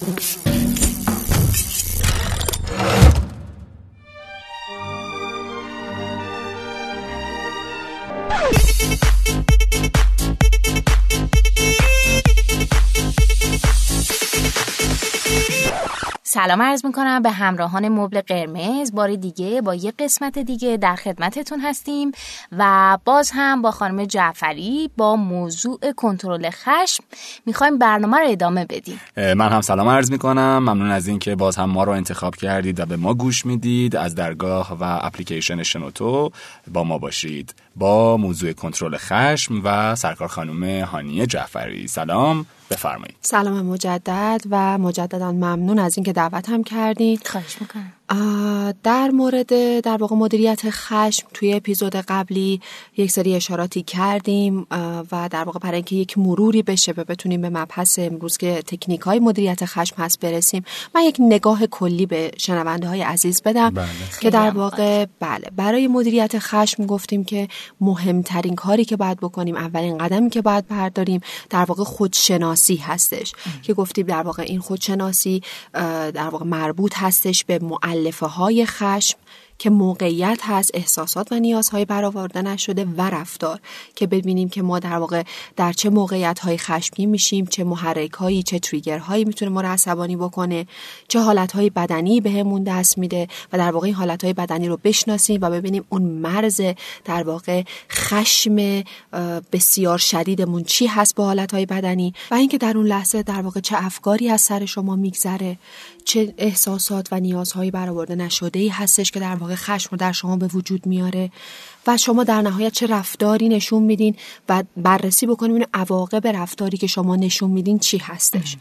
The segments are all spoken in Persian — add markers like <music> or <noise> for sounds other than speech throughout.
Thank you. سلام عرض می‌کنم به همراهان مبل قرمز. بار دیگه با یه قسمت دیگه در خدمتتون هستیم و باز هم با خانم جعفری با موضوع کنترل خشم می‌خوایم برنامه رو ادامه بدیم. من هم سلام عرض می‌کنم. ممنون از اینکه باز هم ما رو انتخاب کردید و به ما گوش می‌دید. از درگاه و اپلیکیشن شنوتو با ما باشید. با موضوع کنترل خشم و سرکار خانم هانی جعفری. سلام بفرمایید. سلام مجدد و مجددا ممنون از اینکه دعوت هم کردین. خواهش می‌کنم. در مورد در واقع مدیریت خشم توی اپیزود قبلی یک سری اشاراتی کردیم و در واقع برای اینکه یک مروری بشه و بتونیم به مبحث امروز که تکنیک های مدیریت خشم هست برسیم من یک نگاه کلی به شنونده های عزیز بدم بله. که در واقع بله برای مدیریت خشم گفتیم که مهمترین کاری که باید بکنیم اولین قدمی که باید برداریم در واقع خودشناسی هستش. که گفتیم در واقع این خودشناسی در واقع مربوط هستش به معلفه های خشم که موقعیت هست احساسات و نیازهای برآورده نشده و رفتار. که ببینیم که ما در واقع در چه موقعیت های خشمگین میشیم چه محرک هایی چه تریگر هایی می‌تونه ما رو عصبانی بکنه چه حالت های بدنی بهمون دست میده و در واقع این حالت های بدنی رو بشناسیم و ببینیم اون مرز در واقع خشم بسیار شدیدمون چی هست با حالت های بدنی و اینکه در اون لحظه در واقع چه افکاری از سر شما میگذره چه احساسات و نیازهایی برآورده نشده ای هستش که در واقع خشم رو در شما به وجود میاره و شما در نهایت چه رفتاری نشون میدین و بررسی بکنیم این عواقب رفتاری که شما نشون میدین چی هستش.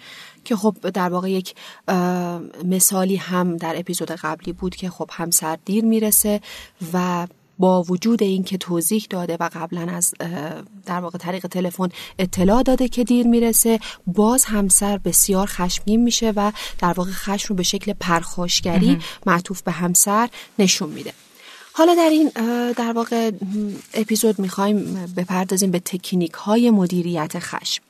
که خب در واقع یک مثالی هم در اپیزود قبلی بود که خب همسر دیر می‌رسه و با وجود اینکه توضیح داده و قبلا از در واقع طریق تلفن اطلاع داده که دیر می‌رسه باز همسر بسیار خشمگین میشه و در واقع خشم رو به شکل پرخاشگری معطوف به همسر نشون میده. حالا در این در واقع اپیزود می‌خوایم بپردازیم به تکنیک های مدیریت خشم.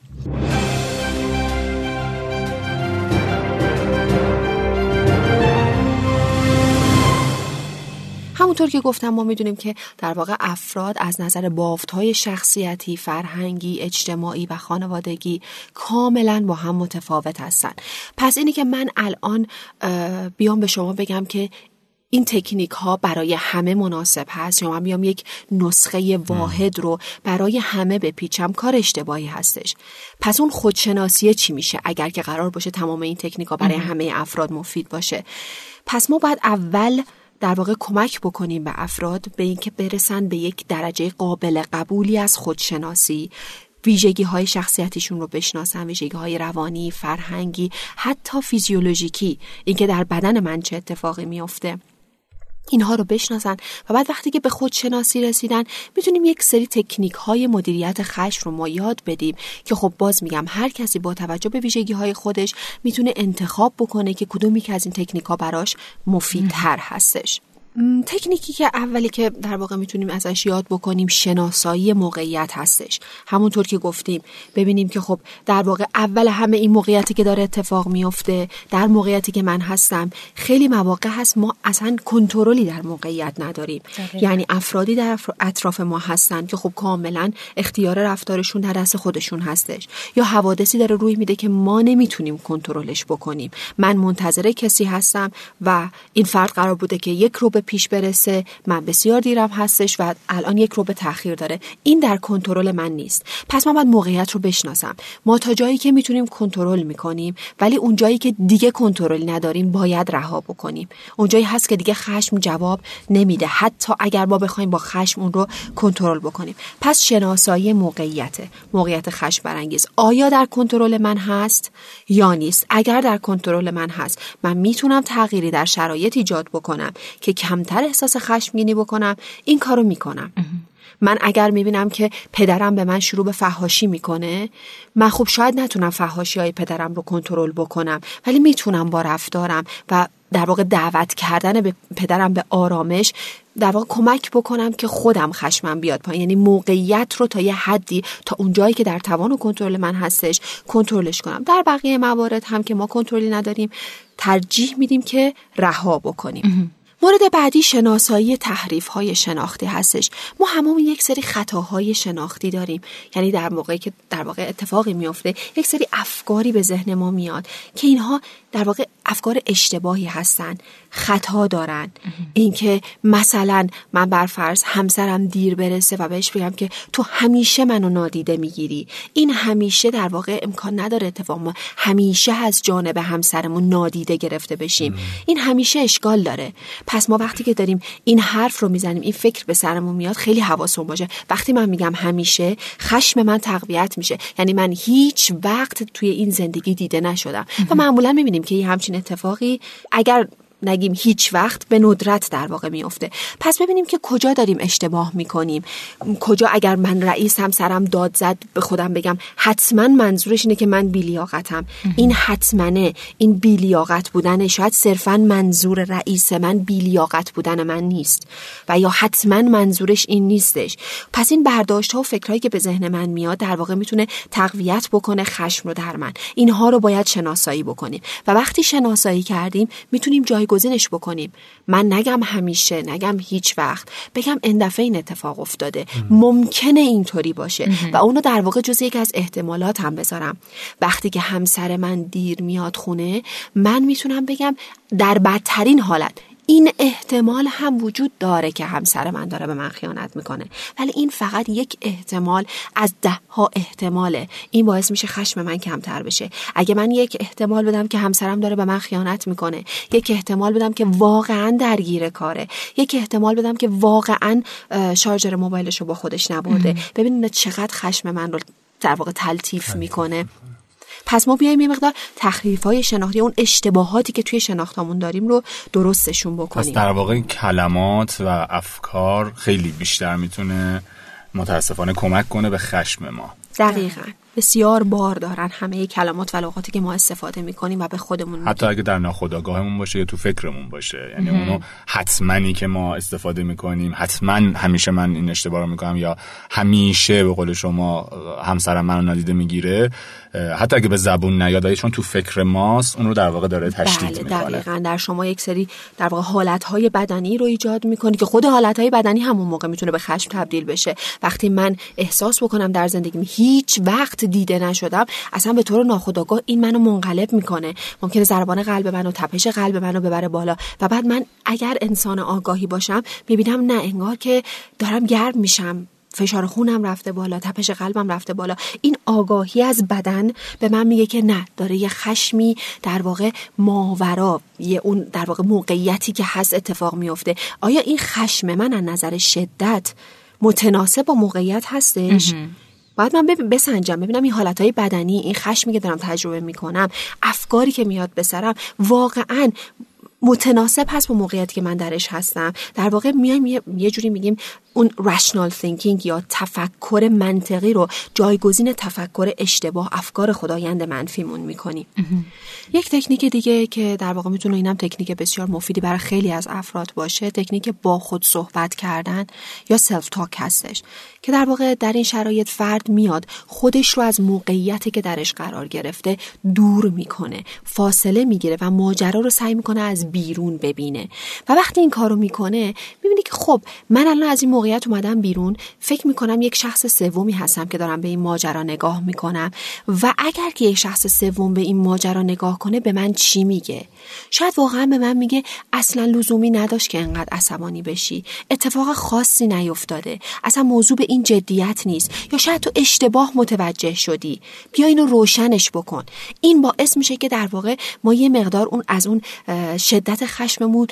همونطور که گفتم ما می‌دونیم که در واقع افراد از نظر بافت های شخصیتی، فرهنگی، اجتماعی و خانوادگی کاملا با هم متفاوت هستن. پس اینی که من الان بیام به شما بگم که این تکنیک ها برای همه مناسب هست. یا من بیام یک نسخه واحد رو برای همه بپیچم کار اشتباهی هستش. پس اون خودشناسیه چی میشه؟ اگر که قرار باشه تمام این تکنیک ها برای همه افراد مفید باشه. پس ما باید اول در واقع کمک بکنیم به افراد به اینکه برسن به یک درجه قابل قبولی از خودشناسی. ویژگی های شخصیتیشون رو بشناسن ویژگی های روانی فرهنگی حتی فیزیولوژیکی. اینکه در بدن من چه اتفاقی میافته. اینها رو بشناسن و بعد وقتی که به خودشناسی رسیدن می‌تونیم یک سری تکنیک های مدیریت خشم رو ما یاد بدیم که خب باز میگم هر کسی با توجه به ویژگی های خودش می‌تونه انتخاب بکنه که کدومی که از این تکنیک ها براش مفیدتر هستش. تکنیکی که اولی که در واقع می‌تونیم ازش یاد بکنیم شناسایی موقعیت هستش. همونطور که گفتیم ببینیم که خب در واقع اول همه این موقعیتی که داره اتفاق میفته در موقعیتی که من هستم خیلی مواقع هست ما اصلا کنترلی در موقعیت نداریم. یعنی افرادی در اطراف ما هستن که خب کاملا اختیار رفتارشون در دست خودشون هستش. یا حوادثی داره روی میده که ما نمی‌تونیم کنترلش بکنیم. من منتظر کسی هستم و این فرد قرار بوده که یک رو به پیش برسه. من بسیار دیرم هستش و الان یک رو به تاخیر داره. این در کنترل من نیست. پس من باید موقعیت رو بشناسم. ما تا جایی که می‌تونیم کنترل می‌کنیم ولی اون جایی که دیگه کنترل نداریم باید رها بکنیم. اون جایی هست که دیگه خشم جواب نمیده. حتی اگر ما بخوایم با خشم اون رو کنترل بکنیم. پس شناسایی موقعیت موقعیت خشم برانگیز. آیا در کنترل من هست یا نیست؟ اگر در کنترل من هست من می‌تونم تغییری در شرایط ایجاد بکنم که کمتر احساس خشمگینی بکنم این کارو می‌کنم. من اگر می‌بینم که پدرم به من شروع به فهاشی می‌کنه من خب شاید نتونم فهاشی های پدرم رو کنترل بکنم ولی می‌تونم با رفتارم و در واقع دعوت کردن به پدرم به آرامش در واقع کمک بکنم که خودم خشمم بیاد پایین. یعنی موقعیت رو تا یه حدی تا اون جایی که در توان و کنترل من هستش کنترلش کنم. در بقیه موارد هم که ما کنترلی نداریم ترجیح میدیم که رها بکنیم. مورد بعدی شناسایی تحریف های شناختی هستش. ما همون یک سری خطاهای شناختی داریم. یعنی در موقعی که در واقع اتفاقی میفته یک سری افکاری به ذهن ما میاد که اینها در واقع افکار اشتباهی هستن خطا دارن. اینکه مثلا من بر فرض همسرم دیر برسه و بهش بگم که تو همیشه منو نادیده می‌گیری. این همیشه در واقع امکان نداره اتفاق ما همیشه از جانب همسرمون نادیده گرفته بشیم. این همیشه اشکال داره. پس ما وقتی که داریم این حرف رو می‌زنیم این فکر به سرمون میاد خیلی حواسمون باشه. وقتی من میگم همیشه خشم من تقویت میشه. یعنی من هیچ وقت توی این زندگی دیده نشدم. و معمولا می‌بینیم که یه همچین اتفاقی اگر نگیم هیچ وقت به ندرت در واقع میفته پس ببینیم که کجا داریم اشتباه می‌کنیم. کجا اگر من رئیسم سرم داد زد به خودم بگم حتما منظورش اینه که من بیلیاقتم. این حتمنه این بیلیاقت بودن شاید صرفا منظور رئیس من بیلیاقت بودن من نیست. و یا حتما منظورش این نیستش. پس این برداشت ها و فکرهایی که به ذهن من میاد در واقع می‌تونه تقویت بکنه خشم رو در من. اینها رو باید شناسایی بکنیم. و وقتی شناسایی کردیم می‌تونیم جای جایگزینش بکنیم. من نگم همیشه نگم هیچ وقت. بگم این دفعه این اتفاق افتاده. ممکنه اینطوری باشه. و اونو در واقع جز یک از احتمالات هم بذارم. وقتی که همسر من دیر میاد خونه من می‌تونم بگم در بدترین حالت این احتمال هم وجود داره که همسر من داره به من خیانت می‌کنه. ولی این فقط یک احتمال از ده ها احتماله. این باعث میشه خشم من کمتر بشه. اگه من یک احتمال بدم که همسرم داره به من خیانت می‌کنه یک احتمال بدم که واقعا درگیر کاره یک احتمال بدم که واقعا شارژر موبایلش رو با خودش نبرده. ببینید چقدر خشم من رو در واقع تلطیف می‌کنه. پس ما بیایم یه مقدار تخریف های شناختی اون اشتباهاتی که توی شناختامون داریم رو درستشون بکنیم. پس در واقع کلمات و افکار خیلی بیشتر می‌تونه متاسفانه کمک کنه به خشم ما. دقیقا. بسیار بار دارن همه کلمات و لغاتی که ما استفاده می‌کنیم و به خودمون حتی اگه در ناخودآگاهمون باشه یا تو فکرمون باشه. یعنی اونو حتمانی که ما استفاده می‌کنیم حتما همیشه من این اشتباه رو می‌کنم یا همیشه به قول شما همسرم منو نادیده می‌گیره حتی اگه به زبون نیاد چون تو فکر ماست اون رو در واقع داره تشدید بله می‌کنه. دقیقا. در شما یک سری در واقع حالتهای بدنی رو ایجاد می‌کنی که خود حالتهای بدنی همون موقع می‌تونه به خشم تبدیل بشه. وقتی من احساس بکنم در زندگیم هیچ وقت دیده نشدم اصلا به طور ناخودآگاه این منو منقلب می‌کنه. ممکنه ضربان قلب منو تپش قلب منو ببره بالا. و بعد من اگر انسان آگاهی باشم می‌بینم نه انگار که دارم گرم میشم. فشار خونم رفته بالا تپش قلبم رفته بالا. این آگاهی از بدن به من میگه که نه داره یه خشمی در واقع ماورا یه اون در واقع موقعیتی که هست اتفاق میفته. آیا این خشم من از نظر شدت متناسب با موقعیت هستش؟ باید من بسنجم ببینم این حالتهای بدنی این خشمی که دارم تجربه می‌کنم افکاری که میاد به سرم واقعا متناسب هست با موقعیتی که من درش هستم. در واقع میایم یه جوری میگیم اون rational thinking یا تفکر منطقی رو جایگزین تفکر اشتباه افکار خودآیند منفیمون می‌کنیم یک تکنیک دیگه که در واقع می‌تونه اینم تکنیک بسیار مفیدی برای خیلی از افراد باشه تکنیک با خود صحبت کردن یا self talk هستش که در واقع در این شرایط فرد میاد خودش رو از موقعیتی که درش قرار گرفته دور می‌کنه فاصله می‌گیره و ماجرا رو سعی می‌کنه از بیرون ببینه. و وقتی این کارو می‌کنه می‌بینی که خب من الان از این موقعیت اومدم بیرون. فکر می‌کنم یک شخص سومی هستم که دارم به این ماجرا نگاه می‌کنم. و اگر که یک شخص سوم به این ماجرا نگاه کنه به من چی میگه؟ شاید واقعا به من میگه اصلا لزومی نداشت که انقدر عصبانی بشی. اتفاق خاصی نیفتاده. اصلا موضوع به این جدیت نیست. یا شاید تو اشتباه متوجه شدی. بیا اینو روشنش بکن. این باعث میشه که در واقع ما یه مقدار اون از اون شدت خشممون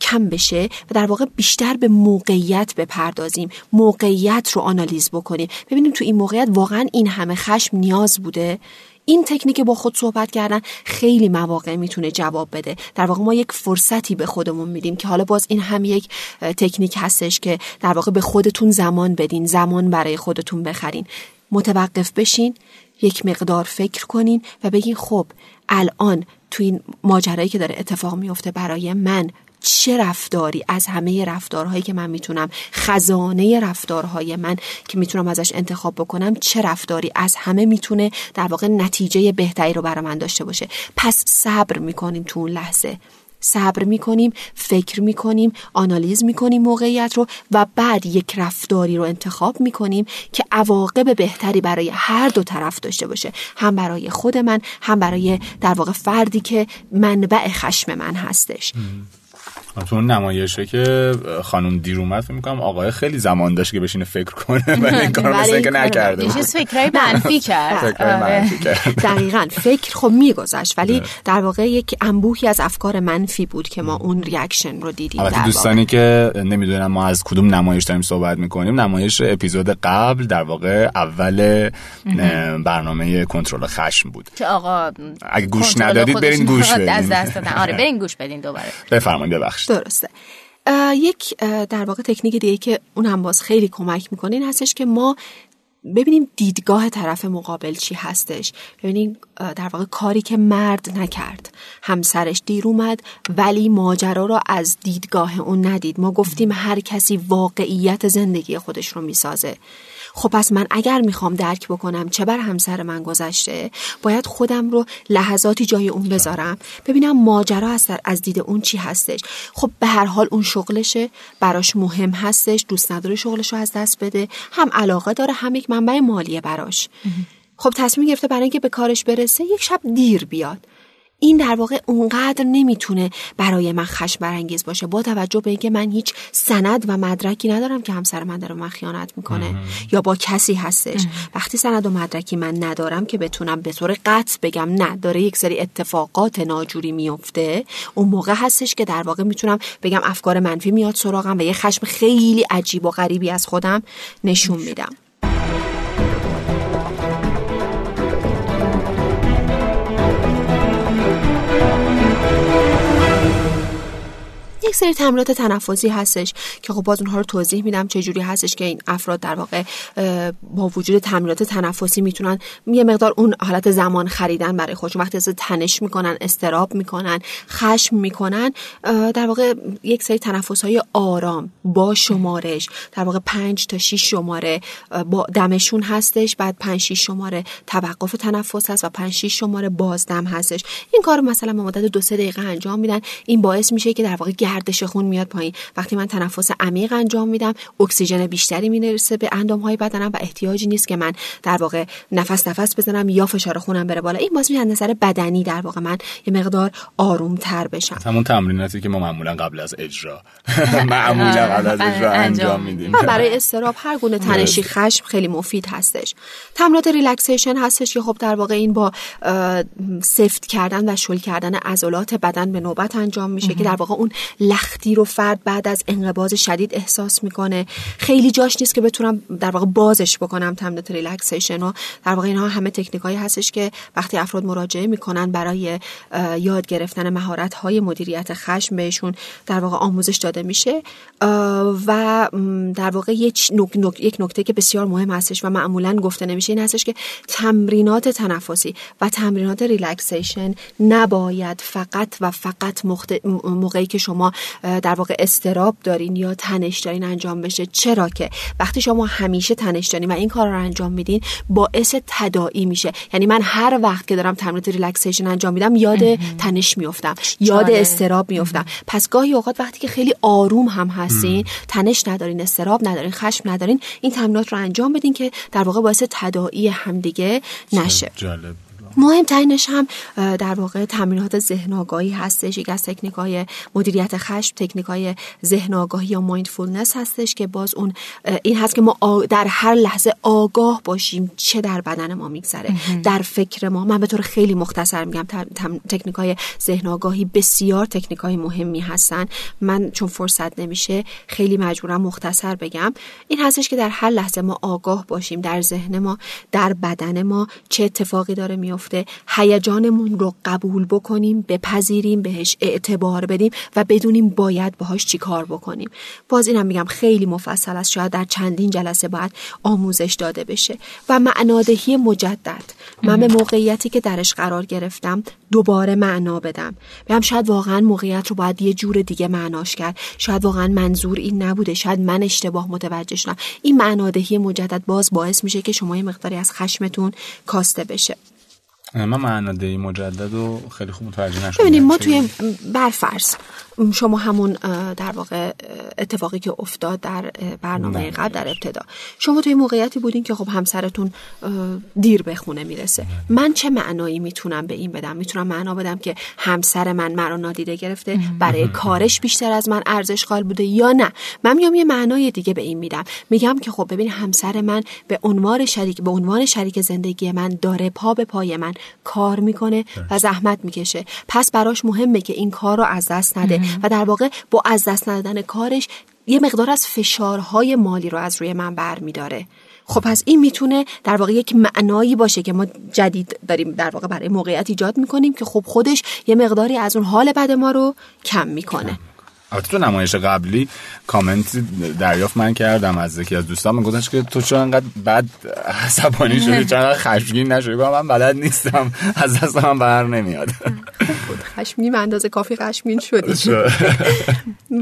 کم بشه و در واقع بیشتر به موقعیت بپردازیم موقعیت رو آنالیز بکنیم. ببینیم تو این موقعیت واقعا این همه خشم نیاز بوده؟ این تکنیک با خود صحبت کردن خیلی مواقع می‌تونه جواب بده. در واقع ما یک فرصتی به خودمون میدیم که حالا باز این هم یک تکنیک هستش که در واقع به خودتون زمان بدین زمان برای خودتون بخرین. متوقف بشین یک مقدار فکر کنین و بگین خب الان تو این ماجرایی که داره اتفاق میفته برای من چه رفتاری از همه رفتارهایی که من می‌تونم خزانه رفتارهای من که می‌تونم ازش انتخاب بکنم چه رفتاری از همه می‌تونه در واقع نتیجه بهتری رو برای من داشته باشه؟ پس صبر می‌کنیم تو اون لحظه. صبر می‌کنیم فکر می‌کنیم آنالیز می‌کنیم موقعیت رو و بعد یک رفتاری رو انتخاب می‌کنیم که عواقب بهتری برای هر دو طرف داشته باشه. هم برای خود من هم برای در واقع فردی که منبع خشم من هستش. تو اون نمایشه که خانم دیر اومد فکر می‌کنم آقای خیلی زمان داشت که بشینه فکر کنه ولی این کارو مثلا که نکرده یه چیز فکرای منفی کرد. <laughs> آره. <laughs> دقیقا. فکر خب میگذشت ولی در واقع یک انبوهی از افکار منفی بود که ما اون ریاکشن رو دیدیم البته دوستانی که نمی‌دونم ما از کدوم نمایش داریم صحبت می‌کنیم نمایش اپیزود قبل در واقع اول برنامه کنترل خشم بود. که آقا اگه گوش ندادید برین گوش بدین از دست دادن آره برین گوش بدین دوباره. <laughs> بفرمایید ببخشید. درسته. یک در واقع تکنیک دیگه که اون هم باز خیلی کمک می‌کنه این هستش که ما ببینیم دیدگاه طرف مقابل چی هستش. ببینیم در واقع کاری که مرد نکرد. همسرش دیر اومد ولی ماجرا رو از دیدگاه اون ندید. ما گفتیم هر کسی واقعیت زندگی خودش رو می‌سازه. خب پس من اگر می‌خوام درک بکنم چه بر همسر من گذشته باید خودم رو لحظاتی جای اون بذارم. ببینم ماجرا از, از دید اون چی هستش. خب به هر حال اون شغلشه براش مهم هستش دوست نداره شغلش رو از دست بده. هم علاقه داره هم یک منبع مالیه براش. خب تصمیم گرفته برای اینکه به کارش برسه یک شب دیر بیاد. این در واقع اونقدر نمی‌تونه برای من خشم برانگیز باشه با توجه به اینکه من هیچ سند و مدرکی ندارم که همسر من داره من خیانت می‌کنه. یا با کسی هستش. وقتی سند و مدرکی من ندارم که بتونم به طور قطع بگم نه داره یک سری اتفاقات ناجوری میفته اون موقع هستش که در واقع می‌تونم بگم افکار منفی میاد سراغم و یه خشم خیلی عجیب و غریبی از خودم نشون میدم. یک سری تمرینات تنفسی هستش که خب باز اونها رو توضیح میدم چه جوری هستش که این افراد در واقع با وجود تمرینات تنفسی می‌تونن یه مقدار اون حالت زمان خریدن برای خودشون. وقتی از تنش می‌کنن استراب می‌کنن خشم می‌کنن در واقع یک سری تنفس های آرام با شمارش در واقع پنج تا 6 شماره با دمشون هستش بعد 5 6 شماره توقف تنفس هست و 5 6 شماره بازدم هستش. این کار مثلا به مدت دو سه دقیقه انجام میدن. این باعث میشه که در واقع گردش خون میاد پایین. وقتی من تنفس عمیق انجام میدم اکسیژن بیشتری می‌رسه به اندام های بدنم و احتیاجی نیست که من در واقع نفس نفس بزنم یا فشار خونم بره بالا. این باز میاد نظر بدنی در واقع من یه مقدار آروم تر بشم. همون تمریناتی که ما معمولا قبل از اجرا <laughs> معمولا قبل از اجرا انجام میدیم. برای اضطراب هر گونه تنشی خشم خیلی مفید هستش. تمرینات relaxation هستش که خب در واقع این با سفت کردن و شل کردن عضلات بدن به نوبت انجام میشه که در واقع اون لختی رو فرد بعد از انقباض شدید احساس می‌کنه. خیلی جاش نیست که بتونم در واقع بازش بکنم تمرینات relaxation و در واقع اینها همه تکنیکایی هستش که وقتی افراد مراجعه می‌کنن برای یاد گرفتن مهارت های مدیریت خشم بهشون در واقع آموزش داده میشه. و در واقع یک نکته که بسیار مهم هستش و معمولا گفته نمیشه این هستش که تمرینات تنفسی و تمرینات ریلکسیشن نباید فقط و فقط موقعی که شما در واقع استراب دارین یا تنش دارین انجام بشه. چرا که وقتی شما همیشه تنش دارین و این کار رو انجام میدین باعث تداعی میشه. یعنی من هر وقت که دارم تمرین relaxation انجام میدم یاد تنش میفتم یاد اضطراب میفتم پس گاهی اوقات وقتی که خیلی آروم هم هستین تنش ندارین اضطراب ندارین خشم ندارین این تمرینات رو انجام بدین که در واقع باعث تداعی همدیگه نشه. جالب. مهمترینش هم در واقع تمرینات ذهن آگاهی هستش. یکی از تکنیک های مدیریت خشم تکنیک های ذهن آگاهی یا مایندفولنس هستش که باز اون این هست که ما در هر لحظه آگاه باشیم چه در بدن ما میگذره. در فکر ما. من به طور خیلی مختصر میگم تکنیک های ذهن آگاهی بسیار تکنیک های مهمی هستن. من چون فرصت نمیشه خیلی مجبورم مختصر بگم. این هستش که در هر لحظه ما آگاه باشیم. در ذهن ما در بدن ما چه اتفاقی داره میفته میفته هیجانمون رو قبول بکنیم بپذیریم بهش اعتبار بدیم و بدونیم باید باهاش چی کار بکنیم. باز اینم میگم خیلی مفصل است شاید در چندین جلسه باید آموزش داده بشه. و معنادهی مجدد. من به موقعیتی که درش قرار گرفتم دوباره معنا بدم. بهم شاید واقعا موقعیت رو باید یه جور دیگه معناش کرد. شاید واقعا منظور این نبوده. شاید من اشتباه متوجه شدم. این معنادهی مجدد باز باعث میشه که شما یه مقداری از خشمتون کاسته بشه. من معنادهی مجدد و خیلی خوب متوجه نشدم. ببینید ما توی برفرض شما همون در واقع اتفاقی که افتاد در برنامه قبل در ابتدا. شما توی موقعیتی بودین که خب همسرتون دیر به خونه می‌رسه. من چه معنایی می‌تونم به این بدم؟ می‌تونم معنا بدم که همسر من مرا نادیده گرفته برای کارش بیشتر از من ارزش قائل بوده یا نه؟ من میام یه معنای دیگه به این میدم. میگم که خب ببین همسر من به عنوان شریک به عنوان شریک زندگی من داره پا به پای من. کار می‌کنه و زحمت می‌کشه. پس براش مهمه که این کار رو از دست نده. و در واقع با از دست ندادن کارش یه مقدار از فشارهای مالی رو از روی من بر میداره خب پس این می‌تونه در واقع یک معنایی باشه که ما جدید داریم در واقع برای موقعیت ایجاد می‌کنیم که خب خودش یه مقداری از اون حال بد ما رو کم می‌کنه. البته تو نمایش قبلی کامنت دریافت من کردم از یکی از دوستان. من گفتش که تو چرا انقدر بد عصبانی شدی؟ چرا خشمگین نشدی؟ من بلد نیستم. از دست من بر نمیاد. خشمگین به اندازه کافی خشمگین شدی. <laughs>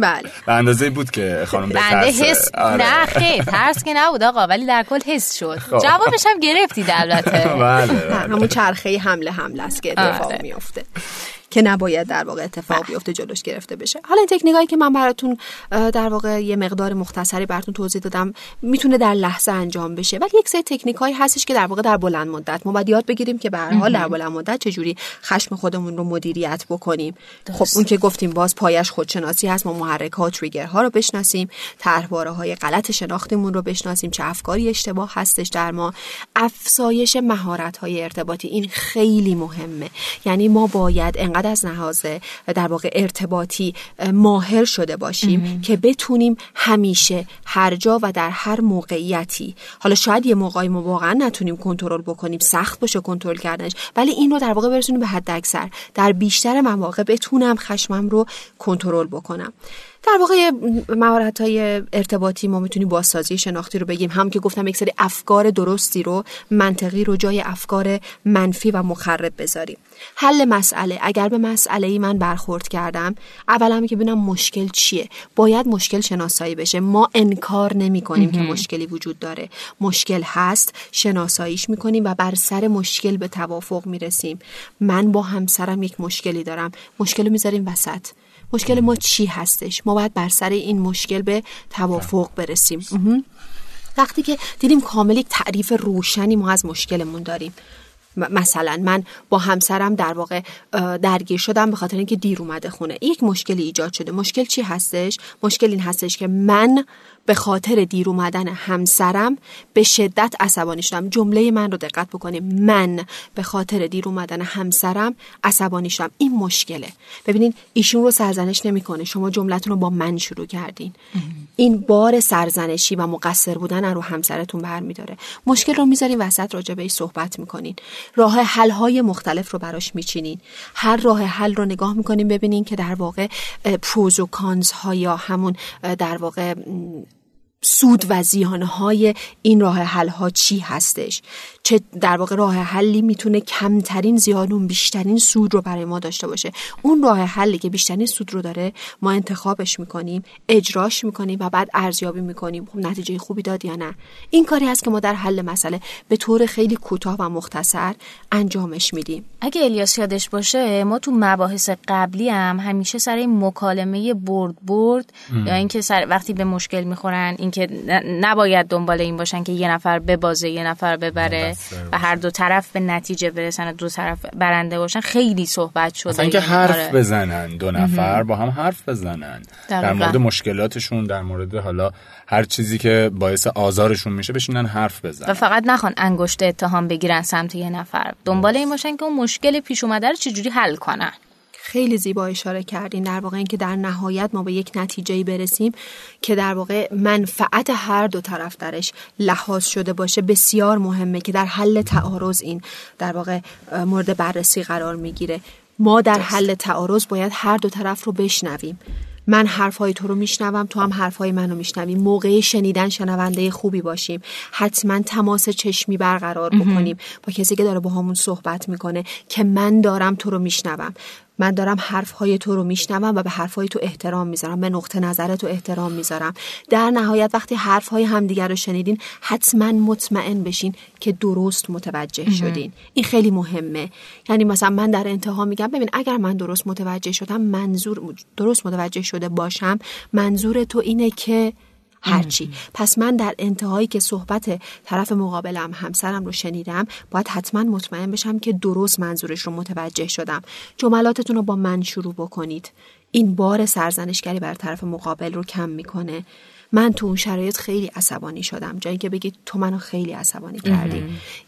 بله. به اندازه بود که خانم بنده حس نه خیلی ترس که نبود آقا ولی در کل حس شد. جوابش هم گرفتی البته بله همون چرخه حمله حمله است که اتفاق میفته که نباید در واقع اتفاق بیفته جلوش گرفته بشه. حالا این تکنیکایی که من براتون در واقع یه مقدار مختصری براتون توضیح دادم می‌تونه در لحظه انجام بشه. ولی یک سری تکنیکایی هستش که در واقع در بلند مدت ما باید یاد بگیریم که به هر حال در بلند مدت چجوری خشم خودمون رو مدیریت بکنیم. خب اون که گفتیم باز پایش خودشناسی هست ما محرک ها تریگر ها رو بشناسیم طرحواره های غلط شناختیمون رو بشناسیم چه افکاری اشتباه هستش در ما. افزایش مهارت های ارتباطی این خیلی مهمه. یعنی ما باید انقدر از لحاظ در واقع ارتباطی ماهر شده باشیم که بتونیم همیشه هر جا و در هر موقعیتی حالا شاید یه موقعی ما واقعا نتونیم کنترل بکنیم سخت باشه کنترل کردنش ولی این رو در واقع برسونیم به حد اکثر در بیشتر مواقع بتونم خشمم رو کنترل بکنم. در واقع مهارت های ارتباطی ما می‌تونیم بازسازی شناختی رو بگیم. هم که گفتم یک سری افکار درستی رو منطقی رو جای افکار منفی و مخرب بذاریم. حل مسئله. اگر به مسئله ای من برخورد کردم اولا که ببینم مشکل چیه. باید مشکل شناسایی بشه. ما انکار نمی کنیم که مشکلی وجود داره. مشکل هست شناساییش می‌کنیم و بر سر مشکل به توافق می‌رسیم. من با همسرم یک مشکلی دارم. مشکل رو می‌ذاریم وسط. مشکل ما چی هستش؟ ما باید بر سر این مشکل به توافق برسیم. وقتی که دیدیم کامل یک تعریف روشنی ما از مشکلمون داریم. مثلا من با همسرم در واقع درگیر شدم به خاطر اینکه دیر اومده خونه. یک مشکلی ایجاد شده. مشکل چی هستش؟ مشکل این هستش که من به خاطر دیر اومدن همسرم به شدت عصبانی شدم. جمله من رو دقت بکنیم. من به خاطر دیر اومدن همسرم عصبانی شدم. این مشکله. ببینین ایشون رو سرزنش نمی‌کنه. شما جملتون رو با من شروع کردین. این بار سرزنشی و مقصر بودن رو همسرتون برمیداره. مشکل رو می‌ذارین وسط راجع بهش صحبت می‌کنین. راه حل های مختلف رو براش میچینین. هر راه حل رو نگاه می‌کنین ببینین که در واقع پروز و کانز ها یا همون در واقع سود و زیانهای این راه حل ها چی هستش. چه در واقع راه حلی می‌تونه کمترین زیان بیشترین سود رو برای ما داشته باشه. اون راه حلی که بیشترین سود رو داره ما انتخابش می‌کنیم اجراش می‌کنیم و بعد ارزیابی می‌کنیم. خب نتیجه خوبی داد یا نه؟ این کاری هست که ما در حل مسئله به طور خیلی کوتاه و مختصر انجامش میدیم. اگه الیاس یادش باشه ما تو مباحث قبلی هم همیشه سر این مکالمه برد برد یا اینکه سر وقتی به مشکل می‌خورن اینکه نباید دنبال این باشن که یه نفر ببازه یه نفر ببره. و هر دو طرف به نتیجه برسن دو طرف برنده باشن خیلی صحبت شده اینکه حرف آره. بزنن دو نفر با هم حرف بزنن. در مورد مشکلاتشون در مورد حالا هر چیزی که باعث آزارشون میشه بشینن حرف بزنن. و فقط نخوان انگشت اتهام بگیرن سمت یه نفر. دنبال این باشن که اون مشکل پیش اومده رو چجوری حل کنن. خیلی زیبا اشاره کردین. در واقع اینکه در نهایت ما به یک نتیجه برسیم که در واقع منفعت هر دو طرف درش لحاظ شده باشه بسیار مهمه که در حل تعارض این در واقع مورد بررسی قرار می‌گیره. ما در حل تعارض باید هر دو طرف رو بشنویم. من حرفهای تو رو میشنوم تو هم حرفهای منو میشنویم موقع شنیدن شنونده خوبی باشیم. حتما تماس چشمی برقرار بکنیم. با کسی که داره با همون صحبت می‌کنه که من دارم تو رو میشنوم. من دارم حرفهای تو رو میشنوم و به حرفهای تو احترام می‌ذارم به نقطه نظر تو احترام می‌ذارم. در نهایت وقتی حرفهای همدیگر رو شنیدین حتما مطمئن بشین که درست متوجه شدین. این خیلی مهمه. یعنی مثلا من در انتها میگم ببین اگر من درست متوجه شدم منظور درست متوجه شده باشم منظور تو اینه که هرچی. پس من در انتهایی که صحبت طرف مقابلم همسرم رو شنیدم باید حتما مطمئن بشم که درست منظورش رو متوجه شدم. جملاتتون رو با من شروع بکنید. این بار سرزنشگری بر طرف مقابل رو کم می‌کنه. من تو اون شرایط خیلی عصبانی شدم. جایی که بگید تو منو خیلی عصبانی کردی.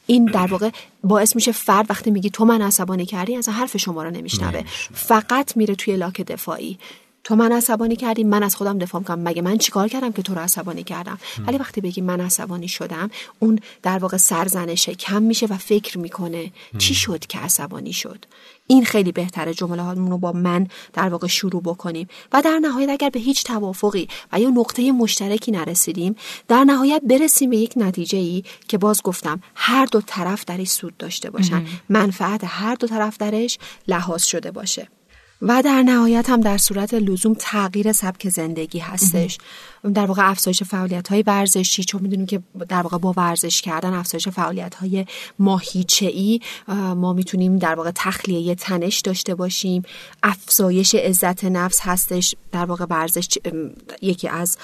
این در واقع باعث میشه فرد وقتی میگی تو من عصبانی کردی از حرف شما رو نمیشنوه. فقط میره توی لاک دفاعی. تو من عصبانی کردی من از خودم دفاع کنم مگه من چیکار کردم که تو رو عصبانی کردم؟ ولی وقتی بگی من عصبانی شدم اون در واقع سرزنشه کم میشه و فکر می‌کنه چی شد که عصبانی شد. این خیلی بهتره جمله رو با من در واقع شروع بکنیم. و در نهایت اگر به هیچ توافقی و یا نقطه مشترکی نرسیدیم در نهایت برسیم به یک نتیجه ای که باز گفتم هر دو طرف درش سود داشته باشن. منفعت هر دو طرف درش لحاظ شده باشه. و در نهایت هم در صورت لزوم تغییر سبک زندگی هستش. در واقع افزایش فعالیت های ورزشی چون می‌دونیم که در واقع با ورزش کردن افزایش فعالیت های ماهیچه ای ما می‌تونیم در واقع تخلیه تنش داشته باشیم. افزایش عزت نفس هستش. در واقع ورزش یکی از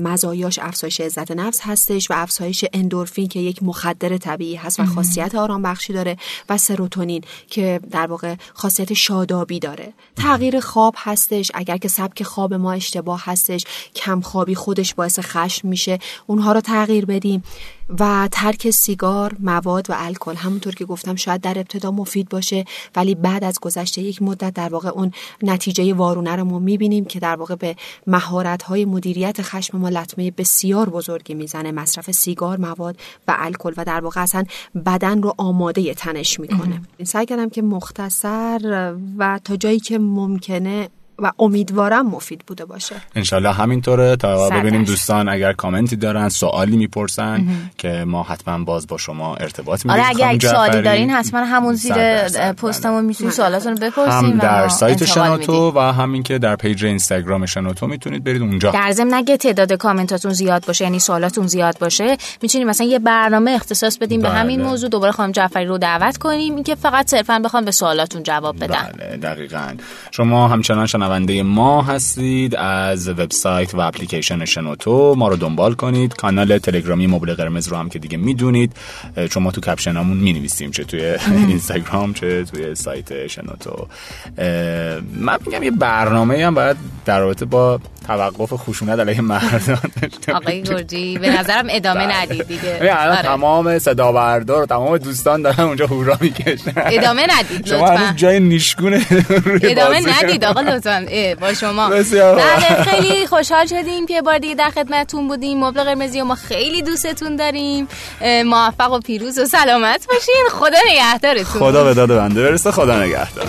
مزایاش افزایش عزت نفس هستش و افزایش اندورفین که یک مخدر طبیعی هست و خاصیت آرام بخشی داره و سروتونین که در واقع خاصیت شادابی داره. تغییر خواب هستش اگر که سبک خواب ما اشتباه هستش کم خوابی خودش باعث خشم میشه. اونها رو تغییر بدیم. و ترک سیگار مواد و الکل. همونطور که گفتم شاید در ابتدا مفید باشه ولی بعد از گذشته یک مدت در واقع اون نتیجه وارونه رو ما می‌بینیم که در واقع به مهارت های مدیریت خشم ما لطمه بسیار بزرگی می‌زنه. مصرف سیگار مواد و الکل و در واقع اصلا بدن رو آماده تنش می‌کنه. سعی کردم که مختصر و تا جایی که ممکنه و امیدوارم مفید بوده باشه. انشالله همینطوره. تا ببینیم دوستان اگر کامنتی دارن سوالی می‌پرسن که ما حتما باز با شما ارتباط می‌گیریم. آره اگر سوالی دارین حتما همون زیر پستمون می‌تونید سوالاتون بپرسین هم در سایت شنوتو و همین که در پیج اینستاگرام شنوتو می‌تونید برید اونجا. در ضمن نگه تعداد کامنتاتون زیاد باشه یعنی سوالاتون زیاد باشه می‌تونیم مثلا یه برنامه اختصاص بدیم بله. به همین موضوع. دوباره خانم جعفری رو دعوت کنیم. اینکه فقط صرفا بخوام به سوالاتون جواب بدن بله دقیقاً. شما همچنان شنونده ما هستید از وبسایت و اپلیکیشن شنوتو. ما رو دنبال کنید. کانال تلگرامی مبل قرمز رو هم که دیگه می‌دونید. چون ما تو کپشنمون می نویسیم چه توی اینستاگرام چه توی سایت شنوتو. من میگم یه برنامه هم باید در رابطه با توقف خشونت علیه مردان آقای گرجی به نظرم ادامه بله. ندید دیگه. آره. تمام صدا بردار و تمام دوستان دارن اونجا هورا می‌کشن. ادامه ندید شما جای نیشگونه ادامه ندید آقا لطفا. با شما. بله خیلی خوشحال شدیم که بار دیگه در خدمتتون بودیم. مبل قرمزی و ما خیلی دوستتون داریم. موفق و پیروز و سلامت باشین. خدا نگهدارتون. خدا به داد بنده برسه خدا نگهدار.